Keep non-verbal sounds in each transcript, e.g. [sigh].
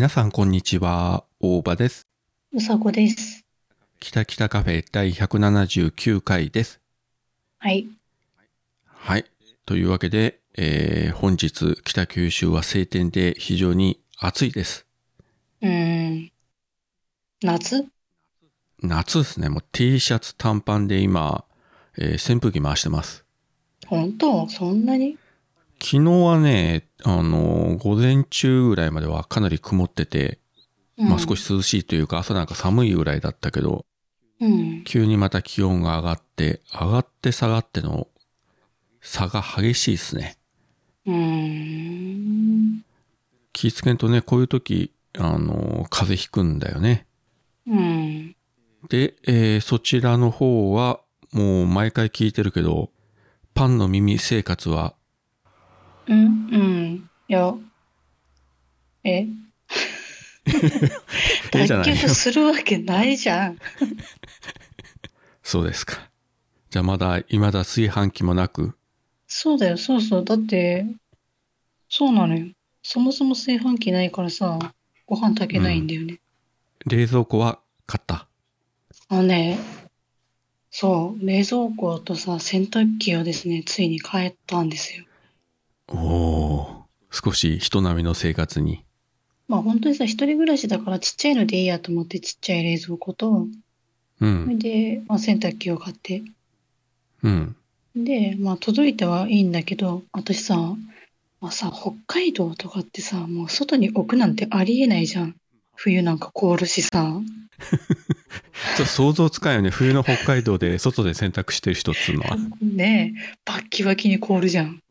皆さんこんにちは、大場です。うさこです。北北カフェ第179回です。はい。はい。というわけで、えー本日北九州は晴天で非常に暑いです。うーん。夏？夏ですね。もう T シャツ短パンで今、えー扇風機回してます。本当？そんなに？昨日はね、あのー午前中ぐらいまではかなり曇ってて、まあ少。し涼しいというか朝なんか寒いぐらいだったけど、うん。急にまた気温が上がって、上がって下がっての差が激しいですね。うーん。気ぃつけんとね、こういう時、あの、風邪ひくんだよね。うん。で、えーそちらの方は、もう毎回聞いてるけど、パンの耳生活は、うんうん。いや。え？[laughs] ええじゃないよ脱臼するわけないじゃん。そうですか。じゃあまだ、未だ炊飯器もなく、そうだよ、そうそう。だって、そうなのよ。そもそも炊飯器ないからさ、ご飯炊けないんだよね。冷蔵庫は買った。あのね、そう、冷蔵庫とさ、洗濯機をですね、ついに変えたんですよ。おー、少し人並みの生活に。まあ本当にさ、一人暮らしだからちっちゃいのでいいやと思ってちっちゃい冷蔵庫と、それうん、で、まあ、洗濯機を買って。うん。で、まあ届いてはいいんだけど、私さ、まあさ、北海道とかってさ、もう外に置くなんてありえないじゃん。冬なんか凍るしさ。[laughs] ちょっと想像つかんよね。冬の北海道で外で洗濯してる人っつうのは。ねえ、バッキバキに凍るじゃん。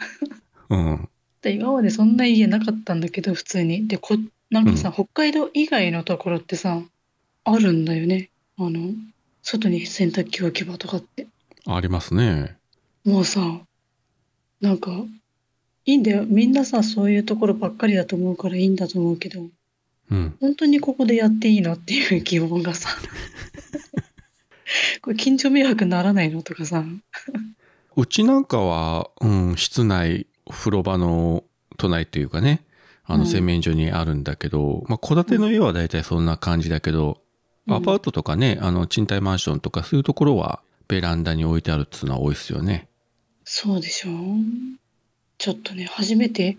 うん。で今までそんな家なかったんだけど、普通に。で、こ、なんかさ、北海道以外のところってさ、あるんだよね。あの、外に洗濯機置き場とかって。ありますね。もうさ、なんか、いいんだよ。みんなさ、そういうところばっかりだと思うからいいんだと思うけど、うん。本当にここでやっていいのっていう疑問がさ、[laughs] これ近所迷惑ならないのとかさ、うちなんかは、うん、室内、風呂場の隣っていうかね、あのうん。洗面所にあるんだけど、まあ、戸建ての家は大体そんな感じだけど、うん。アパートとかね、あの、賃貸マンションとかそういうところは、ベランダに置いてあるっていうのは多いですよね。そうでしょちょっとね、初めて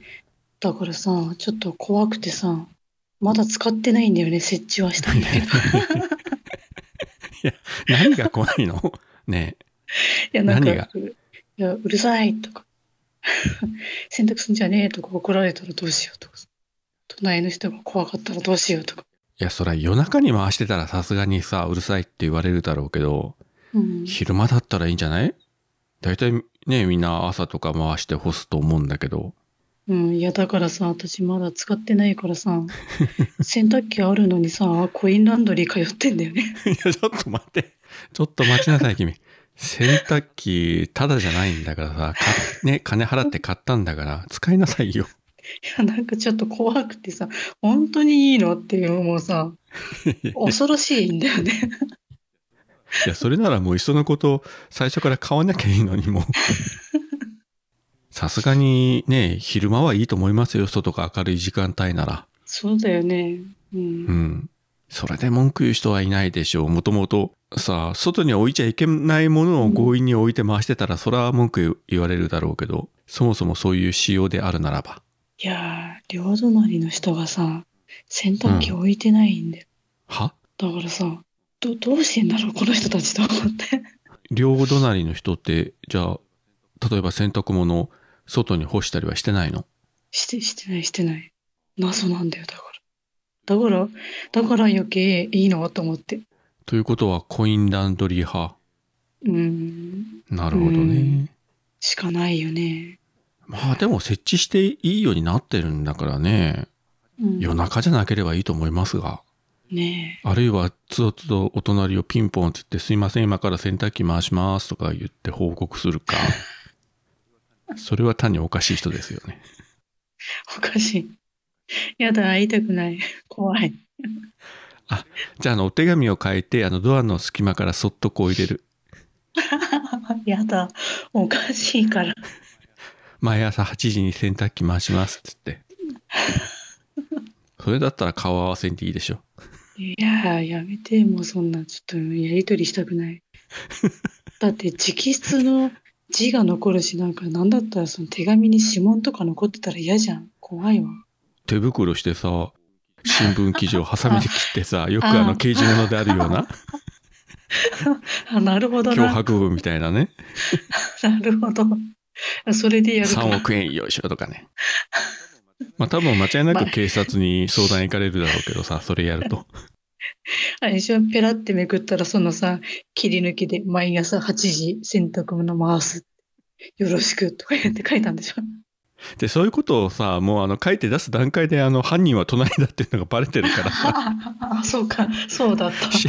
だからさ、ちょっと怖くてさ、まだ使ってないんだよね、設置はしたんだけど。[laughs] 何が怖いの？ねいや、なん何が？か、ういや、うるさいとか、洗濯すんじゃねえとか怒られたらどうしようとかさ、隣の人が怖かったらどうしようとか。いや、そら夜中に回してたらさすがにさ、うるさいって言われるだろうけど、うん。昼間だったらいいんじゃない？大体ね、みんな朝とか回して干すと思うんだけど。うん、いや、だからさ、私まだ使ってないからさ、[laughs] 洗濯機あるのにさ、コインランドリー通ってんだよね。いや、ちょっと待って。ちょっと待ちなさい、君。洗濯機、ただじゃないんだからさ、かね、金払って買ったんだから、使いなさいよ。いや、なんかちょっと怖くてさ、本当にいいのっていう、もうさ、[laughs] 恐ろしいんだよね。いや、それならもういっそのこと、最初から買わなきゃいいのにもう。[laughs] さすがにね、昼間はいいと思いますよ、外が明るい時間帯なら。そうだよね。う。うんん。それで文句言う人はいないでしょう。もともとさ、外に置いちゃいけないものを強引に置いて回してたら、それは文句言われるだろうけど、そもそもそういう仕様であるならば。いやー、両隣の人がさ、洗濯機置いてないんだよ。は？だからさ、ど、どうしてんだろう、この人たちと思って。両隣の人って、じゃあ、例えば洗濯物を外に干したりはしてないの？して、してない、してない。謎なんだよ、だから。だから、だから余計いいのと思って。ということはコインランドリー派。うーん、なるほどね。しかないよね。まあでも設置していいようになってるんだからね。うん、夜中じゃなければいいと思いますが。ねあるいは、つどつどお隣をピンポンって言って、すいません、今から洗濯機回しますとか言って報告するか。[laughs] それは単におかしい人ですよね。え、おかしい。[laughs] やだ、会いたくない。[laughs] 怖い。じゃあ、あの、お手紙を書いて、あの、ドアの隙間からそっとこう入れる。[laughs] やだ、おかしいから。毎朝8時に洗濯機回しますっつって。そそれだったら顔合わせんでいいでしょ。いやー、やめて、もうそんな、ちょっとやりとりしたくない。だって直筆の字が残るし、なんか、なんだったらその手紙に指紋とか残ってたら嫌じゃん。怖いわ。手袋してさ、新聞記事をハサミで切ってさ、[laughs] よくあのあ刑事物であるような [laughs] あ、なるほど脅な。迫文みたいなね。[laughs] なるほど。それでやるか。3億円よいしょとかね。まあ多分間違いなく警察に相談行かれるだろうけどさ、それやると。あれでしょペラってめくったら、そのさ、切り抜きで毎朝8時洗濯物回す。よろしくとか言って書いたんでしょで、そういうことをさ、もうあの書いて出す段階であの犯人は隣だっていうのがバレてるからさ、あ [laughs] あ、そうか。そうだった。し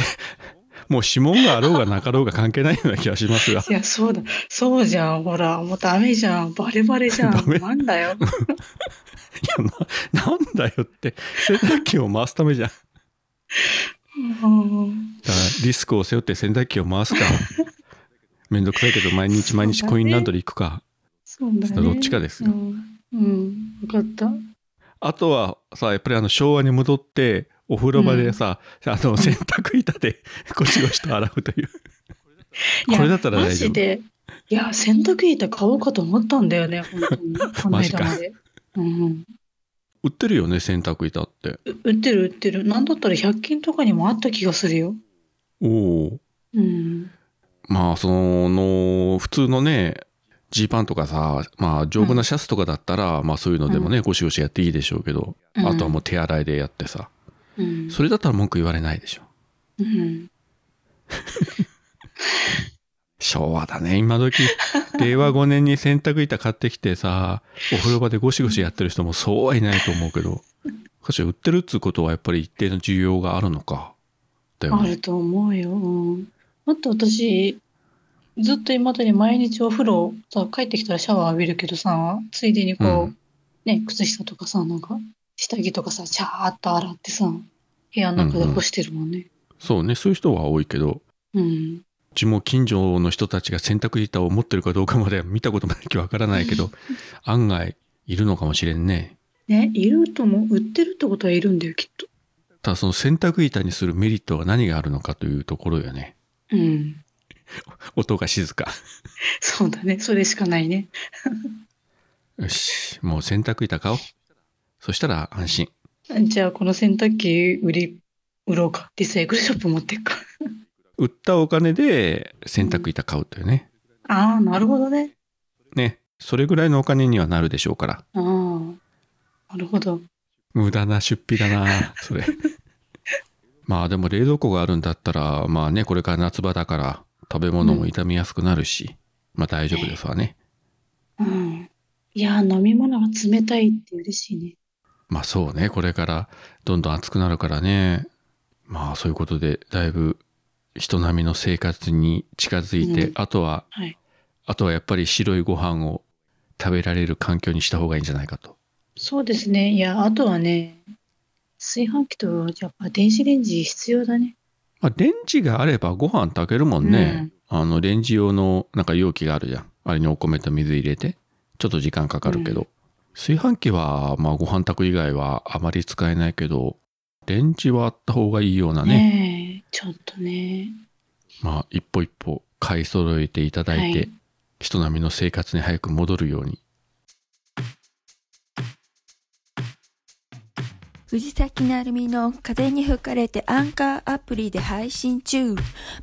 もう指紋があろうがなかろうが関係ないような気がしますが。いや、そうだ。そうじゃん。ほら、もうダメじゃん。バレバレじゃん。[laughs] なんだよ。[laughs] いや、な、なんだよって、洗濯機を回すためじゃん。だかうんらリスクを背負って洗濯機を回すか。めんどくさいけど毎日毎日コインランドリー行くか。ね。どっちかですようん。うん。わかった。あとはさ、やっぱりあの昭和に戻って、お風呂場でさ、あの [laughs] 洗濯板でゴシゴシと洗うという。これだったら大丈夫マジで。いや、洗濯板買おうかと思ったんだよね、本当に。[laughs] この間まで。うん。売ってるよね、洗濯板って。う売ってる売ってる。なんだったら100均とかにもあった気がするよ。おお。うん。まあ、その、普通のね、ジーパンとかさ、まあ、丈夫なシャツとかだったら、まあそういうのでもね、ゴシゴシやっていいでしょうけど、うんあとはもう手洗いでやってさ、うん。それだったら文句言われないでしょ。うん。昭和だね、今時。令和5年に洗濯板買ってきてさ、お風呂場でゴシゴシやってる人もそうはいないと思うけど、かしら売ってるっつうことはやっぱり一定の需要があるのか。だよね。あると思うよ。うん。あと私、ずっと今までに毎日お風呂さ、帰ってきたらシャワー浴びるけどさ、ついでにこう、うんね、靴下とかさ、なんか、下着とかさ、シャーっと洗ってさ、部屋の中で干してるもんね。そうね、そういう人は多いけど、うん。うちも近所の人たちが洗濯板を持ってるかどうかまでは見たこともないきわからないけど、[laughs] 案外いるのかもしれんね。ね、いるとも、売ってるってことはいるんだよ、きっと。ただその洗濯板にするメリットは何があるのかというところよね。うん。[laughs] 音が静か。[laughs] そうだね。それしかないね。[laughs] よし、もう洗濯板買おう。そしたら安心。じゃあ、この洗濯機売り、売ろうか。リサイクルショップ持ってくか。売ったお金で洗濯板買うというね。ああ、なるほどね。ね、それぐらいのお金にはなるでしょうから。ああ。なるほど。無駄な出費だなそれ。まあでも冷蔵庫があるんだったら、まあね、これから夏場だから食べ物も傷みやすくなるし、まあ大丈夫ですわね。うん。いやー、飲み物が冷たいって嬉しいね。まあそうね、これからどんどん暑くなるからね。まあそういうことで、だいぶ人並みの生活に近づいて、うんあとは、はい。あとはやっぱり白いご飯を食べられる環境にした方がいいんじゃないかと。そうですね。いや、あとはね、炊飯器と、やっぱ電子レンジ必要だね。まあレンジがあればご飯炊けるもんね。あのレンジ用のなんか容器があるじゃん。あれにお米と水入れて。ちょっと時間かかるけど。う炊飯器はまあご飯炊く以外はあまり使えないけど、レンジはあった方がいいようなね。ねえ、ちょっとね。まあ一歩一歩買い揃えていただいて、はい人並みの生活に早く戻るように。藤崎なるみの風に吹かれてアンカーアプリで配信中。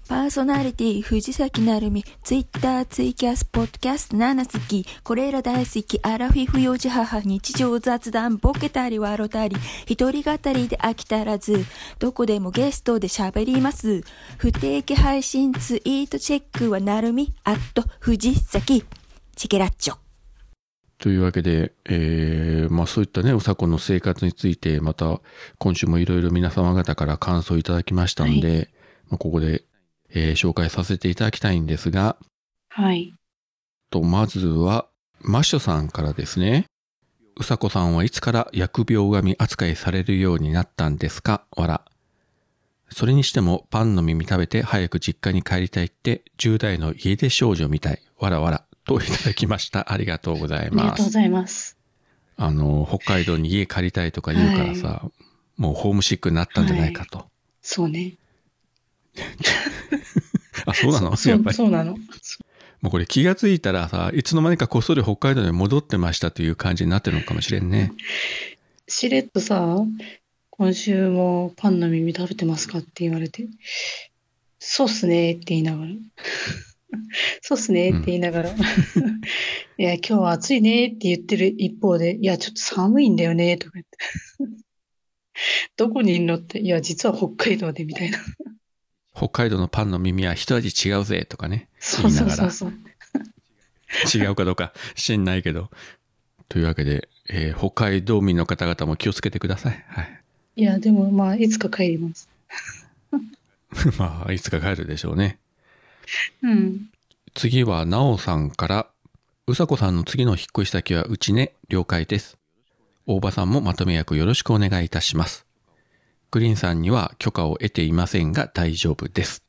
パーソナリティ藤崎なるみ、ツイッター、ツイキャス、ポッドキャスト7好き。これら大好き、アラフィフ幼児母、日常雑談、ボケたり笑ったり、一人語りで飽き足らず、どこでもゲストで喋ります。不定期配信ツイートチェックはなるみ、アット藤崎。チケラッチョ。というわけで、えーまあそういったね、うさこの生活について、また今週もいろいろ皆様方から感想いただきましたんで、まあここで、えー紹介させていただきたいんですが、はい。と、まずは、マッシュさんからですね。うさこさんはいつから疫病神扱いされるようになったんですか？わら。それにしてもパンの耳食べて早く実家に帰りたいって10代の家出少女みたい。わらわら。といただきました。ありがとうございありがます。とうございます。あの、北海道に家借りたいとか言うからさ、もうホームシックになったんじゃないかと。そうね。[laughs] あ、そうなの？そやっぱり。うそうなの。もうこれ気がついたらさ、いつの間にかこっそり北海道に戻ってましたという感じになってるのかもしれんね。しれっとさ、今週もパンの耳食べてますかって言われて、そうっすねって言いながら。[laughs] そうっすねって言いながら。[laughs] いや、今日は暑いねって言ってる一方で、いや、ちょっと寒いんだよねとか言って。[laughs] どこにいんのって、いや、実は北海道でみたいな。北海道のパンの耳は一味違うぜとかね。そうそうそうそう。違うかどうか知んないけど。というわけで、えー北海道民の方々も気をつけてください。はい。いや、でもまあ、いつか帰ります。まあ、いつか帰るでしょうね。うん。次は、なおさんから、うさこさんの次の引っ越し先はうちね、了解です。大場さんもまとめ役よろしくお願いいたします。グリーンさんには許可を得ていませんが大丈夫です。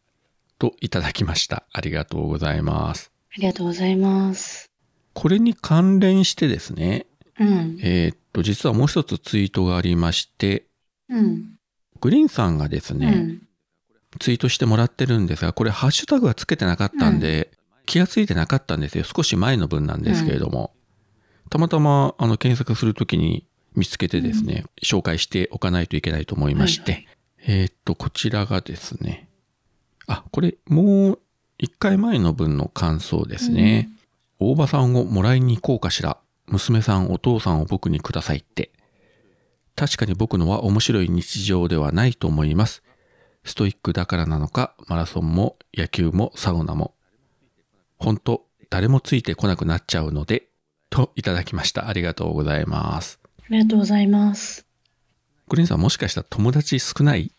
といただきました。ありがとうございます。ありがとうございます。これに関連してですね、うん。えーっと、実はもう一つツイートがありまして、うん。グリーンさんがですね、うん。ツイートしてもらってるんですが、これハッシュタグはつけてなかったんで、気がついてなかったんですよ。少し前の分なんですけれども。たまたま、あの、検索するときに見つけてですね、紹介しておかないといけないと思いまして、はいえーっと、こちらがですね、あ、これ、もう一回前の分の感想ですね。大場さんをもらいに行こうかしら。娘さん、お父さんを僕にくださいって。確かに僕のは面白い日常ではないと思います。ストイックだからなのか、マラソンも野球もサウナも。本当誰もついてこなくなっちゃうので、といただきました。ありがとうございます。ありがとうございます。グリーンさんもしかしたら友達少ない？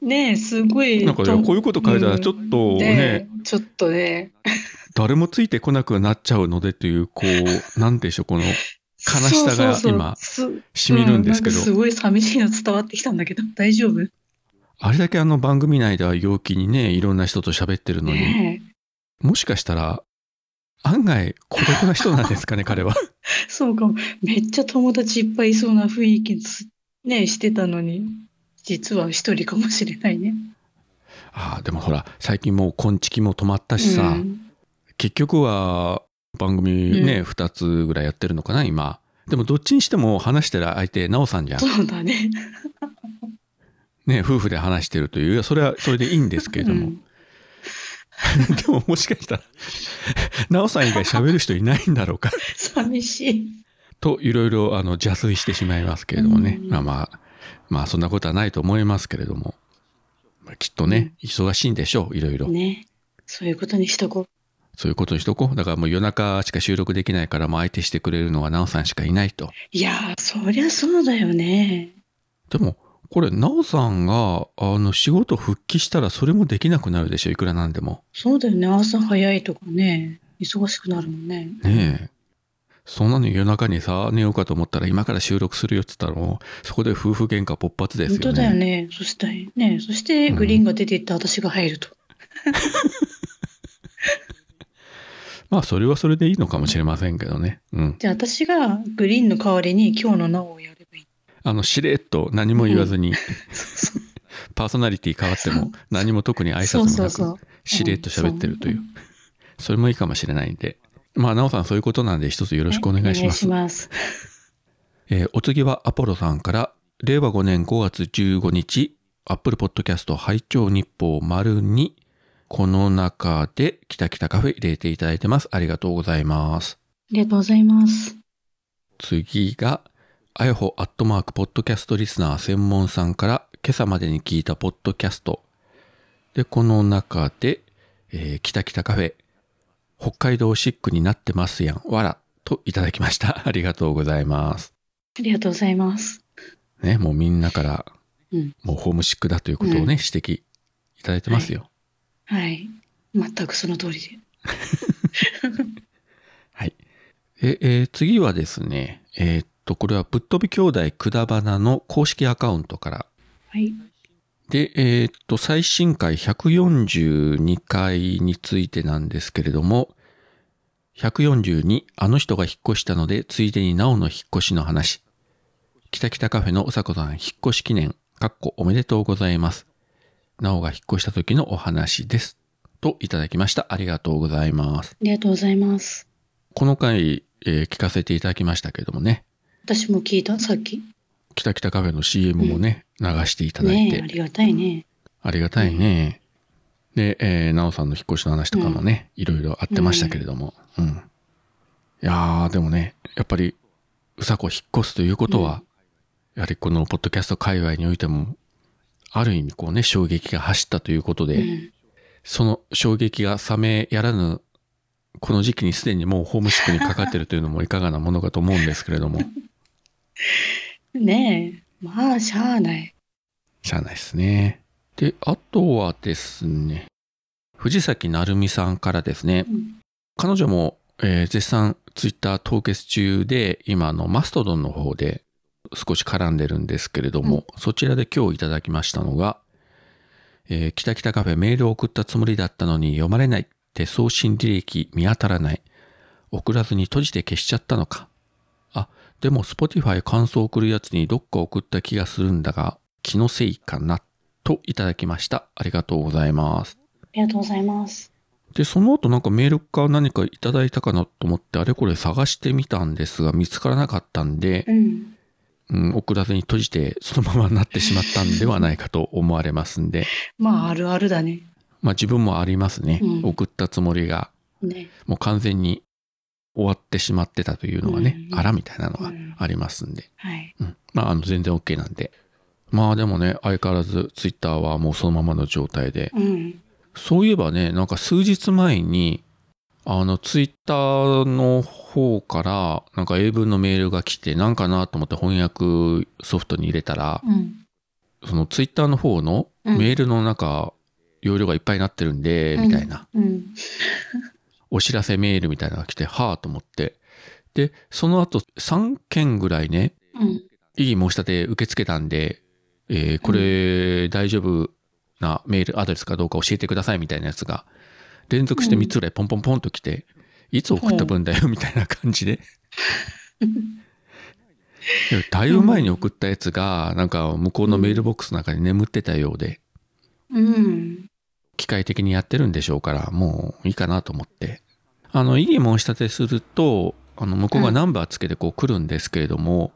ねえ、すごい。なんかねこういうこと書いたらちょっとねえちょっとね。誰もついてこなくなっちゃうのでという、こう、なんでしょう、この、悲しさが今そうそう染みるんですけどすごい寂しいの伝わってきたんだけど、大丈夫？あれだけあの番組内では陽気にね、いろんな人と喋ってるのに。もしかしたら、案外孤独な人なんですかね、[laughs] 彼は。そうかも。めっちゃ友達いっぱいいそうな雰囲気つねしてたのに、実は一人かもしれないね。ああ、でもほら、最近もう昆虫も止まったしさ、うん結局は番組ね、うん二つぐらいやってるのかな、今。でもどっちにしても話してる相手、なおさんじゃん。そうだね。ね、夫婦で話してるという、それはそれでいいんですけれども。うん [laughs] でももしかしたら、なおさん以外喋る人いないんだろうか。寂しい。と、いろいろ、あの、邪推してしまいますけれどもね。うんまあまあ、まあ、そんなことはないと思いますけれども。まあきっとね、忙しいんでしょう、いろいろ。ね。そういうことにしとこそういうことにしとこう。だからもう夜中しか収録できないから、もう相手してくれるのはなおさんしかいないと。う。いやー、そりゃそうだよね。でも、これ、なおさんが、あの、仕事復帰したらそれもできなくなるでしょ、いくらなんでも。そうだよね。朝早いとかね。忙しくなるもんね。ねえ。そんなの夜中にさ、寝ようかと思ったら今から収録するよって言ったらもう、そこで夫婦喧嘩勃発ですよね。本当だよね。そしたらね。そして、グリーンが出ていって私が入ると。[laughs] まあ、それはそれでいいのかもしれませんけどね。うん。じゃあ私がグリーンの代わりに今日のなおをやればいい。あの、しれっと何も言わずに、パーソナリティ変わっても何も特に挨拶もなく、そうそうそうしれっと喋ってるという。それもいいかもしれないんで。まあ、なおさんそういうことなんで一つよろしくお願いします。お願いします。[laughs] えーお次はアポロさんから、令和5年5月15日、アップルポッドキャスト拝聴日報丸に、この中で、きたきたカフェ入れていただいてます。ありがとうございます。ありがとうございます。次が、あやほアットマークポッドキャストリスナー専門さんから、今朝までに聞いたポッドキャスト。で、この中で、えー、きたきたカフェ、北海道シックになってますやん、わら、といただきました。[laughs] ありがとうございます。ありがとうございます。ね、もうみんなから、うん。もうホームシックだということをね、うん指摘いただいてますよ。はい。全くその通りで。[laughs] はい。え、えー次はですね、えーっと、これはぶっ飛び兄弟くだばなの公式アカウントから。はい。で、えーっと、最新回142回についてなんですけれども、142あの人が引っ越したのでついでになおの引っ越しの話。北北カフェのうさこさん引っ越し記念、かっこおめでとうございます。なおが引っ越した時のお話です。といただきました。ありがとうございます。ありがとうございます。この回、えー聞かせていただきましたけどもね、私も聞いた、さっき。北北カフェの CM もね、流していただいて、ありがたいね。ありがたいね。で、えー、なおさんの引っ越しの話とかもね、いろいろあってましたけれども。うん。いやー、でもね、やっぱり、うさこ引っ越すということは、やはりこのポッドキャスト界隈においても、ある意味こうね、衝撃が走ったということで、うん。その衝撃が冷めやらぬ、この時期にすでにもうホームシックにかかってるというのもいかがなものかと思うんですけれども、[laughs] ねえ、まあ、しゃあない。しゃあないですね。で、あとはですね、藤崎成美さんからですね、うん。彼女も、えー絶賛ツイッター凍結中で、今あのマストドンの方で少し絡んでるんですけれども、そちらで今日いただきましたのが、えー、北北カフェメールを送ったつもりだったのに読まれない。手送信履歴見当たらない。送らずに閉じて消しちゃったのか。あ、でも Spotify 感想送るやつにどっか送った気がするんだが、気のせいかな。といただきました。ありがとうございます。ありがとうございます。で、その後なんかメールか何かいただいたかなと思って、あれこれ探してみたんですが、見つからなかったんでう、ん。うん、送らずに閉じて、そのままなってしまったんではないかと思われますんで、まあ、あるあるだね。まあ自分もありますね。うん送ったつもりが、ね。もう完全に終わってしまってたというのがね、うんあらみたいなのがうんありますんで、はい。うん。まあ、あの、全然 OK なんで。まあでもね、相変わらずツイッターはもうそのままの状態で、うん。そういえばね、なんか数日前に、あの、ツイッターの方から、なんか英文のメールが来て、なんかなと思って翻訳ソフトに入れたら、うん。そのツイッターの方のうんメールの中、容量がいっぱいになってるんで、みたいな、うん。お知らせメールみたいなのが来て、はぁと思って。で、その後3件ぐらいね、うん。異議申し立て受け付けたんで、えーこれ大丈夫なメールアドレスかどうか教えてくださいみたいなやつが、連続して3つぐらいポンポンポンと来て、いつ送った分だよみたいな感じで。だいぶ前に送ったやつが、なんか向こうのメールボックスの中に眠ってたようで、うん。機械的にやってるんでしょうから、もういいかなと思って。あの、異議申し立てすると、あの、向こうがナンバーつけてこう来るんですけれども、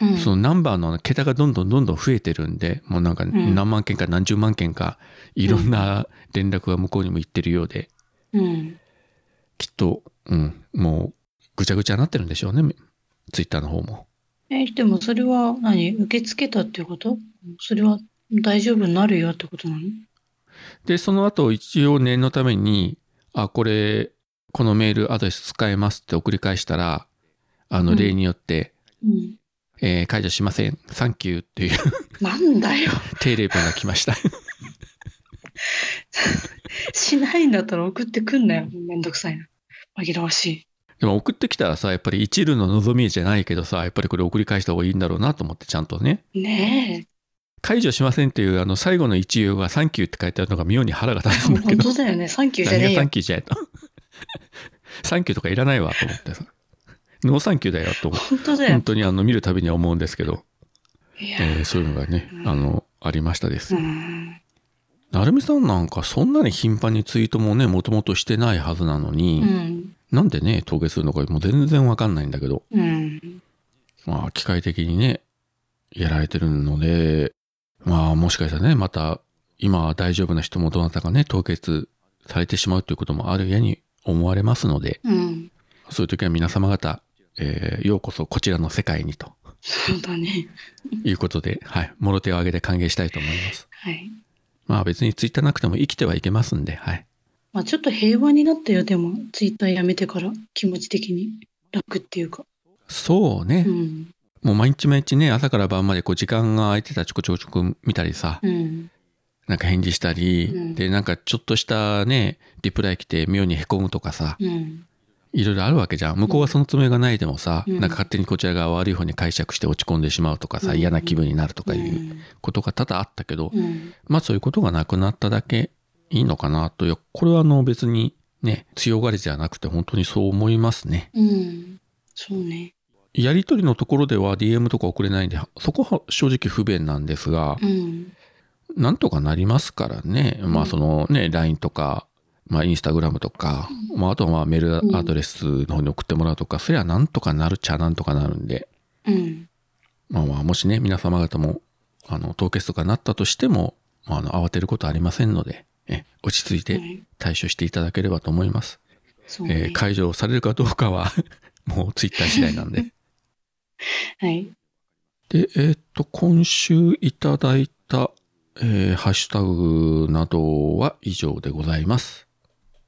うん。そのナンバーの桁がどんどんどんどん増えてるんで、もうなんかん何万件か何十万件か、いろんな連絡が向こうにも行ってるようで、うん。きっと、うん、もうぐちゃぐちゃになってるんでしょうね、ツイッターの方も。え、でもそれは何？受け付けたっていうこと？それは大丈夫になるよってことなの？で、その後一応念のために、あ、これ、このメールアドレス使えますって送り返したら、あの、うん例によって、うん。えー解除しません。サンキューっていうなんだよ。定例文が来ました。しないんだったら送ってくんなよ。めんどくさいな。紛らわしい。でも送ってきたらさ、やっぱり一縷の望みじゃないけどさ、やっぱりこれ送り返した方がいいんだろうなと思ってちゃんとね。ね解除しませんっていうあの最後の一行がサンキューって書いてあるのが妙に腹が立え。つんだけ本ど。当だよね。サンキューじゃねえよ何がサン。キューじゃないと。サンキューとかいらないわと思ってさ。ノーサンキューだよと、本当だよ本。当にあの見るたびには思うんですけど、いや。えーそういうのがね、あの、ありましたですう。ん。なるみさんなんかそんなに頻繁にツイートもね、もともとしてないはずなのに、うん。なんでね、凍結するのかもう全然わかんないんだけど、うん。まあ機械的にね、やられてるので、まあもしかしたらね、また今は大丈夫な人もどなたかね、凍結されてしまうということもあるやに思われますので、うん。そういう時は皆様方、えーようこそこちらの世界にとそうだね。いうことで、はい、もろ手を挙げて歓迎したいと思います。はい。まあ別にツイッターなくても生きてはいけますんで、はい。まあちょっと平和になったよ。でも、ツイッターやめてから気持ち的に楽っていうか。そうね。うん。もう毎日毎日ね、朝から晩までこう時間が空いてたらちょこちょこちょこ見たりさ、うん。なんか返事したり、うんで、なんかちょっとしたね、リプライ来て妙に凹むとかさ、うん。いろいろあるわけじゃん。向こうはそのつもりがないでもさ、うんなんか勝手にこちらが悪い方に解釈して落ち込んでしまうとかさ、うん嫌な気分になるとかいうことが多々あったけど、うん。まあそういうことがなくなっただけいいのかなと。これはあの別にね、強がりじゃなくて本当にそう思いますね。うん。そうね。やりとりのところでは DM とか送れないんで、そこは正直不便なんですが、うん。なんとかなりますからね。まあそのね、LINE とか、まあインスタグラムとか、まああとはまあメールアドレスの方に送ってもらうとか、そりゃなんとかなるっちゃなんとかなるんで、うん。まあまあもしね、皆様方も、あの、凍結とかなったとしても、まああの、慌てることはありませんので、え、落ち着いてはい。対処していただければと思います。そうね。えー解除されるかどうかは、[laughs] もうツイッター次第なんで。[laughs] はい。で、えーっと、今週いただいた、えーハッシュタグなどは以上でございます。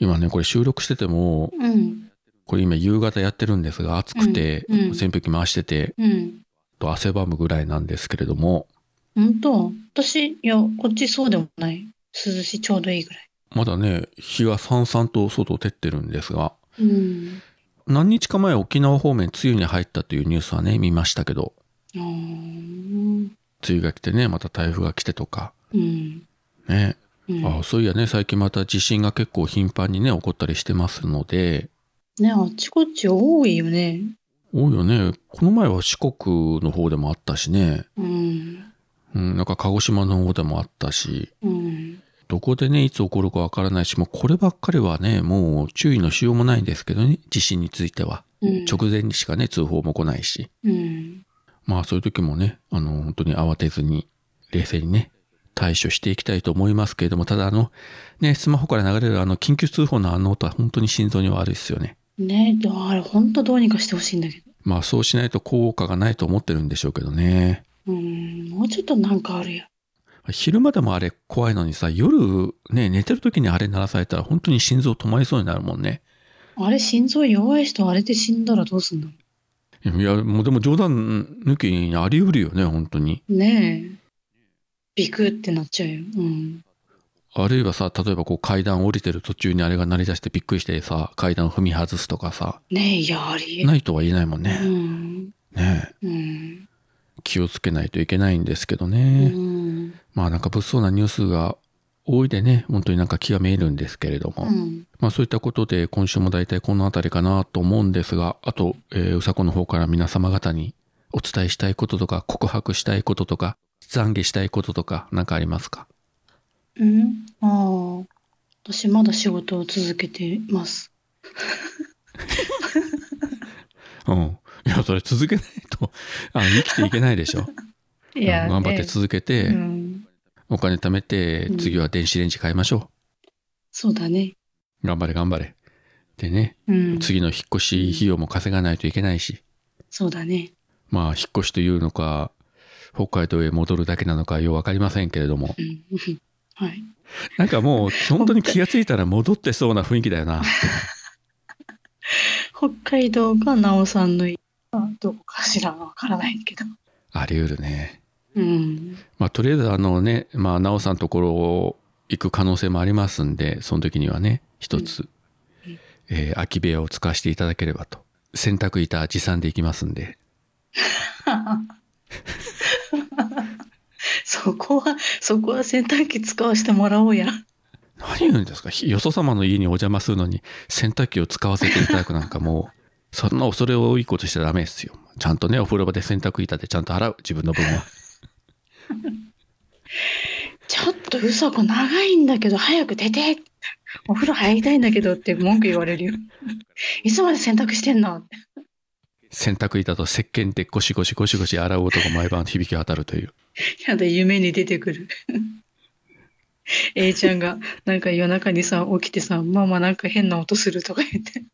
今ね、これ収録してても、うん。これ今夕方やってるんですが、暑くて、うんうん扇風機回してて、うん。と汗ばむぐらいなんですけれども、本当？私、いや、こっちそうでもない。涼しいちょうどいいぐらい。まだね、日がさんさんと外照ってるんですが、うん。何日か前沖縄方面梅雨に入ったというニュースはね、見ましたけど、梅雨が来てね、また台風が来てとか、うん。ね、うん。あそういやね、最近また地震が結構頻繁にね、起こったりしてますので、ね、あっちこっち多いよね。多いよね。この前は四国の方でもあったしね、うん。うん、なんか鹿児島の方でもあったし、うん。どこでね、いつ起こるかわからないし、もうこればっかりはね、もう注意のしようもないんですけどね、地震については。うん。直前にしかね、通報も来ないし。うん。まあそういう時もね、あの、本当に慌てずに、冷静にね、対処していきたいと思いますけれども、ただあの、ね、スマホから流れるあの、緊急通報のあの音は本当に心臓に悪いですよね。ね、あれ、ほんとどうにかしてほしいんだけど。まあそうしないと効果がないと思ってるんでしょうけどね。うん。もうちょっとなんかあるよ。昼間でもあれ怖いのにさ、夜ね、寝てる時にあれ鳴らされたら本当に心臓止まりそうになるもんね。あれ、心臓弱い人、あれで死んだらどうすんの？いや、もうでも冗談抜きにあり得るよね、本当に。ねえ。ビクってなっちゃうよ。うん。あるいはさ、例えばこう階段降りてる途中にあれが鳴り出してびっくりしてさ、階段を踏み外すとかさ、ねえ、いや、ありえないとは言えないもんうね。ん。ねえうん。気をつけないといけないんですけどうね。ん。まあなんか物騒なニュースが多いでね、本当になんか気がめいるんですけれども。うん。まあそういったことで今週も大体この辺りかなと思うんですが、あと、えーうさこの方から皆様方にお伝えしたいこととか、告白したいこととか、懺悔したいこととか、なんかありますか？うん？ああ。私、まだ仕事を続けてます。[laughs] うん。いや、それ続けないと、あの生きていけないでしょ？[laughs] いや、うん頑張ってね続けて、うん。お金貯めてう、ん次は電子レンジ買いましょそうだね。う。頑張れ頑張れ。でね、うん。次の引っ越し費用も稼がないといけないし、そうだね。まあ、引っ越しというのか、北海道へ戻るだけなのかようわかりませんけれども、うん。[laughs] はい。なんかもう、本当に気がついたら戻ってそうな雰囲気だよな。[laughs] 北海道がなおさんのどこかしらわからないけど。あり得るね。うん。まあ、とりあえずあのね、まあ、なおさんのところを行く可能性もありますんで、その時にはね、一つ、うんえー空き部屋を使わせていただければと。洗濯板持参で行きますんで。[laughs] [laughs] そこは、そこは洗濯機使わせてもらおうや。何言うんですか？よそ様の家にお邪魔するのに洗濯機を使わせていただくなんかもう、[laughs] そんな恐れ多いことしちゃダメですよ。ちゃんとね、お風呂場で洗濯板でちゃんと洗う、自分の分は。[laughs] ちょっとうさこ長いんだけど、早く出て。お風呂入りたいんだけどって文句言われるよ。いつまで洗濯してんのって洗濯板と石鹸でゴシゴシゴシゴシ洗う音が毎晩響き渡るという。やだ、夢に出てくる。A ちゃんが、なんか夜中にさ、起きてさ、ママなんか変な音するとか言って。[laughs]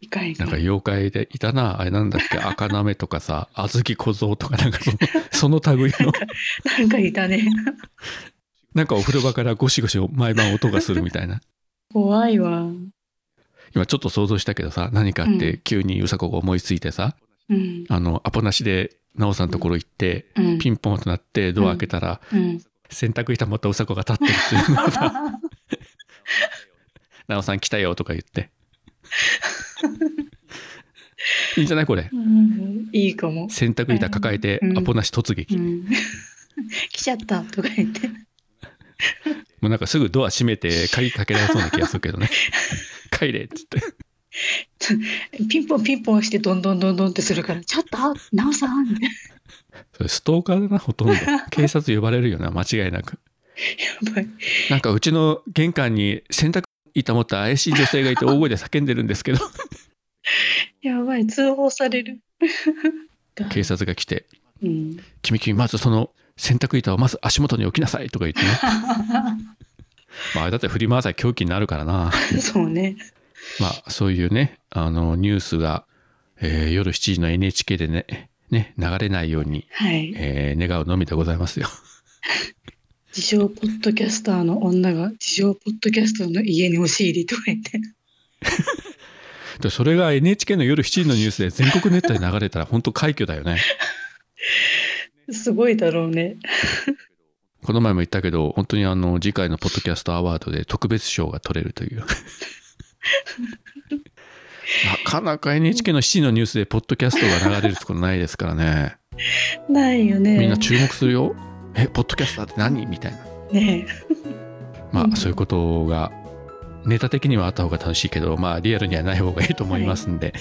いかんい。なんか妖怪でいたな、あれなんだっけ、赤なめとかさ、小豆小僧とかなんかその、[laughs] その類の、なんかいたね。なんかお風呂場からゴシゴシ毎晩音がするみたいな。怖いわ。今ちょっと想像したけどさ、何かって急にうさこが思いついてさ、うん。あの、アポなしで、なおさんのところ行って、うん。ピンポンとなってドア開けたら、うん。洗濯板持ったうさこが立ってるっていうのをさなおさん来たよとか言って。[laughs] いいんじゃないこれ？うんいいかも。洗濯板抱えてうんアポなし突撃。[laughs] 来ちゃったとか言って。[laughs] うなんかすぐドア閉めて鍵かけられそうな気がするけどね。[laughs] 帰れっつって。ピンポンピンポンしてどんどんどんどんってするから、ちょっと、なおさんみたいそれストーカーだな、ほとんど。警察呼ばれるよな、間違いなく。な。やばい。なんかうちの玄関に洗濯板持った怪しい女性がいて大声で叫んでるんですけど、やばい。通報される。警察が来て、うん。君君まずその洗濯板をまず足元に置きなさいとか言ってね。[laughs] まああれだって振り回さない狂気になるからな。そうね。まあそういうね、あのニュースが、えー夜7時の NHK でね、ね、流れないように、はい。えー願うのみでございますよ。自称ポッドキャスターの女が自称ポッドキャスターの家に押し入りとか言って。[laughs] でそれが NHK の夜7時のニュースで全国ネットで流れたら本当快挙だよね。[laughs] すごいだろうね。この前も言ったけど、本当にあの次回のポッドキャストアワードで特別賞が取れるという。[laughs] なかなか NHK の7時のニュースでポッドキャストが流れるところないですからね。ないよね。みんな注目するよ。え、ポッドキャスターって何みたいな。ねうんまあそういうことがネタ的にはあった方が楽しいけど、まあリアルにはない方がいいと思いますんで、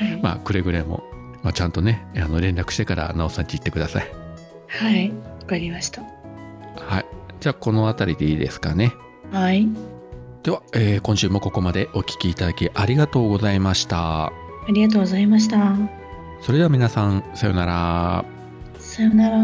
はい。まあくれぐれも、まあ、ちゃんとね、あの連絡してからなおさんち行ってください。はい。わかりました。はい。じゃあこの辺りでいいですかね。はい。では、えー今週もここまでお聞きいただきありがとうございました。ありがとうございました。それでは皆さん、さようなら。さよなら。